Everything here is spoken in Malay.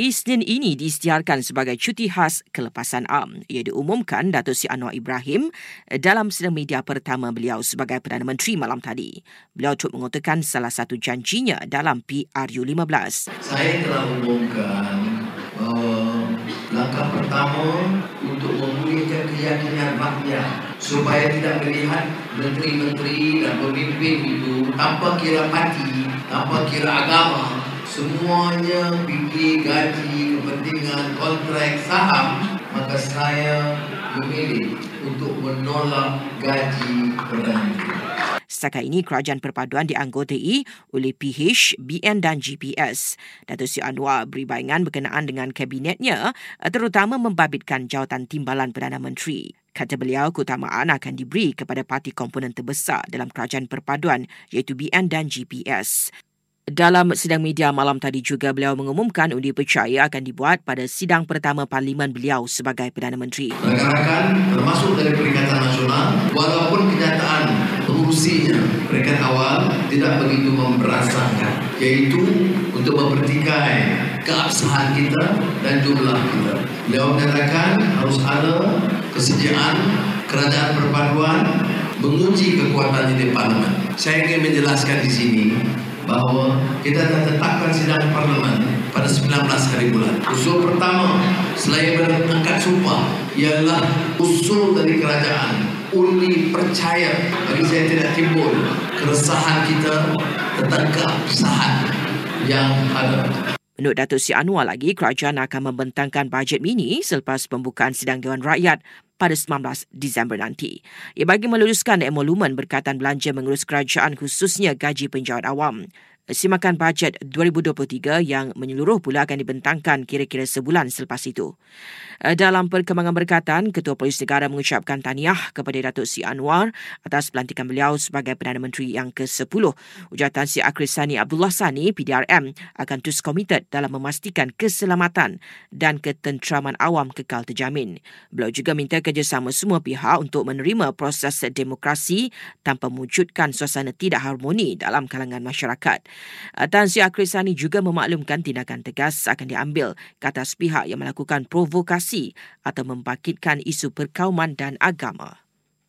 Isnin ini diisytiharkan sebagai cuti khas kelepasan am. Ia diumumkan Datuk Si Anwar Ibrahim dalam sidang media pertama beliau sebagai Perdana Menteri malam tadi. Beliau turut mengutarakan salah satu janjinya dalam PRU15. Saya telah umumkan bahawa langkah pertama untuk memulihkan keyakinan rakyat supaya tidak melihat menteri-menteri dan pemimpin itu tanpa kira parti, tanpa kira agama, semuanya fikir gaji, kepentingan, kontrak, saham, maka saya memilih untuk menolak gaji Perdana. Setakat ini, kerajaan perpaduan dianggotai oleh PH, BN dan GPS. Datuk Seri Anwar beri bayangan berkenaan dengan kabinetnya terutama membabitkan jawatan timbalan Perdana Menteri. Kata beliau, keutamaan akan diberi kepada parti komponen terbesar dalam kerajaan perpaduan iaitu BN dan GPS. Dalam sidang media malam tadi juga beliau mengumumkan undi percaya akan dibuat pada sidang pertama parlimen beliau sebagai Perdana Menteri. Rakan-rakan termasuk dari Perikatan Nasional walaupun kenyataan pengurusinya peringkat awal tidak begitu memberasakan iaitu untuk mempertikai keabsahan kita dan jumlah kita. Beliau menyatakan harus ada kesediaan kerajaan perpaduan menguji kekuatan di parlimen. Saya ingin menjelaskan di sini bahawa kita telah tetapkan sidang parlimen pada 19 hari bulan. Usul pertama selain berangkat sumpah ialah usul dari kerajaan undi percaya bagi saya tidak timbul keresahan kita tentang keabsahan yang ada. Menurut Datuk Si Anwar lagi, kerajaan akan membentangkan bajet mini selepas pembukaan sidang Dewan Rakyat pada 19 Disember nanti. Ia bagi meluluskan emolumen berkaitan belanja mengurus kerajaan khususnya gaji penjawat awam. Simakan bajet 2023 yang menyeluruh pula akan dibentangkan kira-kira sebulan selepas itu. Eh, dalam perkembangan berkaitan, Ketua Polis Negara mengucapkan tahniah kepada Datuk Si Anwar atas pelantikan beliau sebagai Perdana Menteri yang ke-10. Ujatan Si Akris Sani Abdullah Sani, PDRM, akan terus komited dalam memastikan keselamatan dan ketenteraman awam kekal terjamin. Beliau juga minta kerjasama semua pihak untuk menerima proses demokrasi tanpa mewujudkan suasana tidak harmoni dalam kalangan masyarakat. Eh, Tan Sri Akrisani juga memaklumkan tindakan tegas akan diambil ke atas pihak yang melakukan provokasi atau membangkitkan isu perkauman dan agama.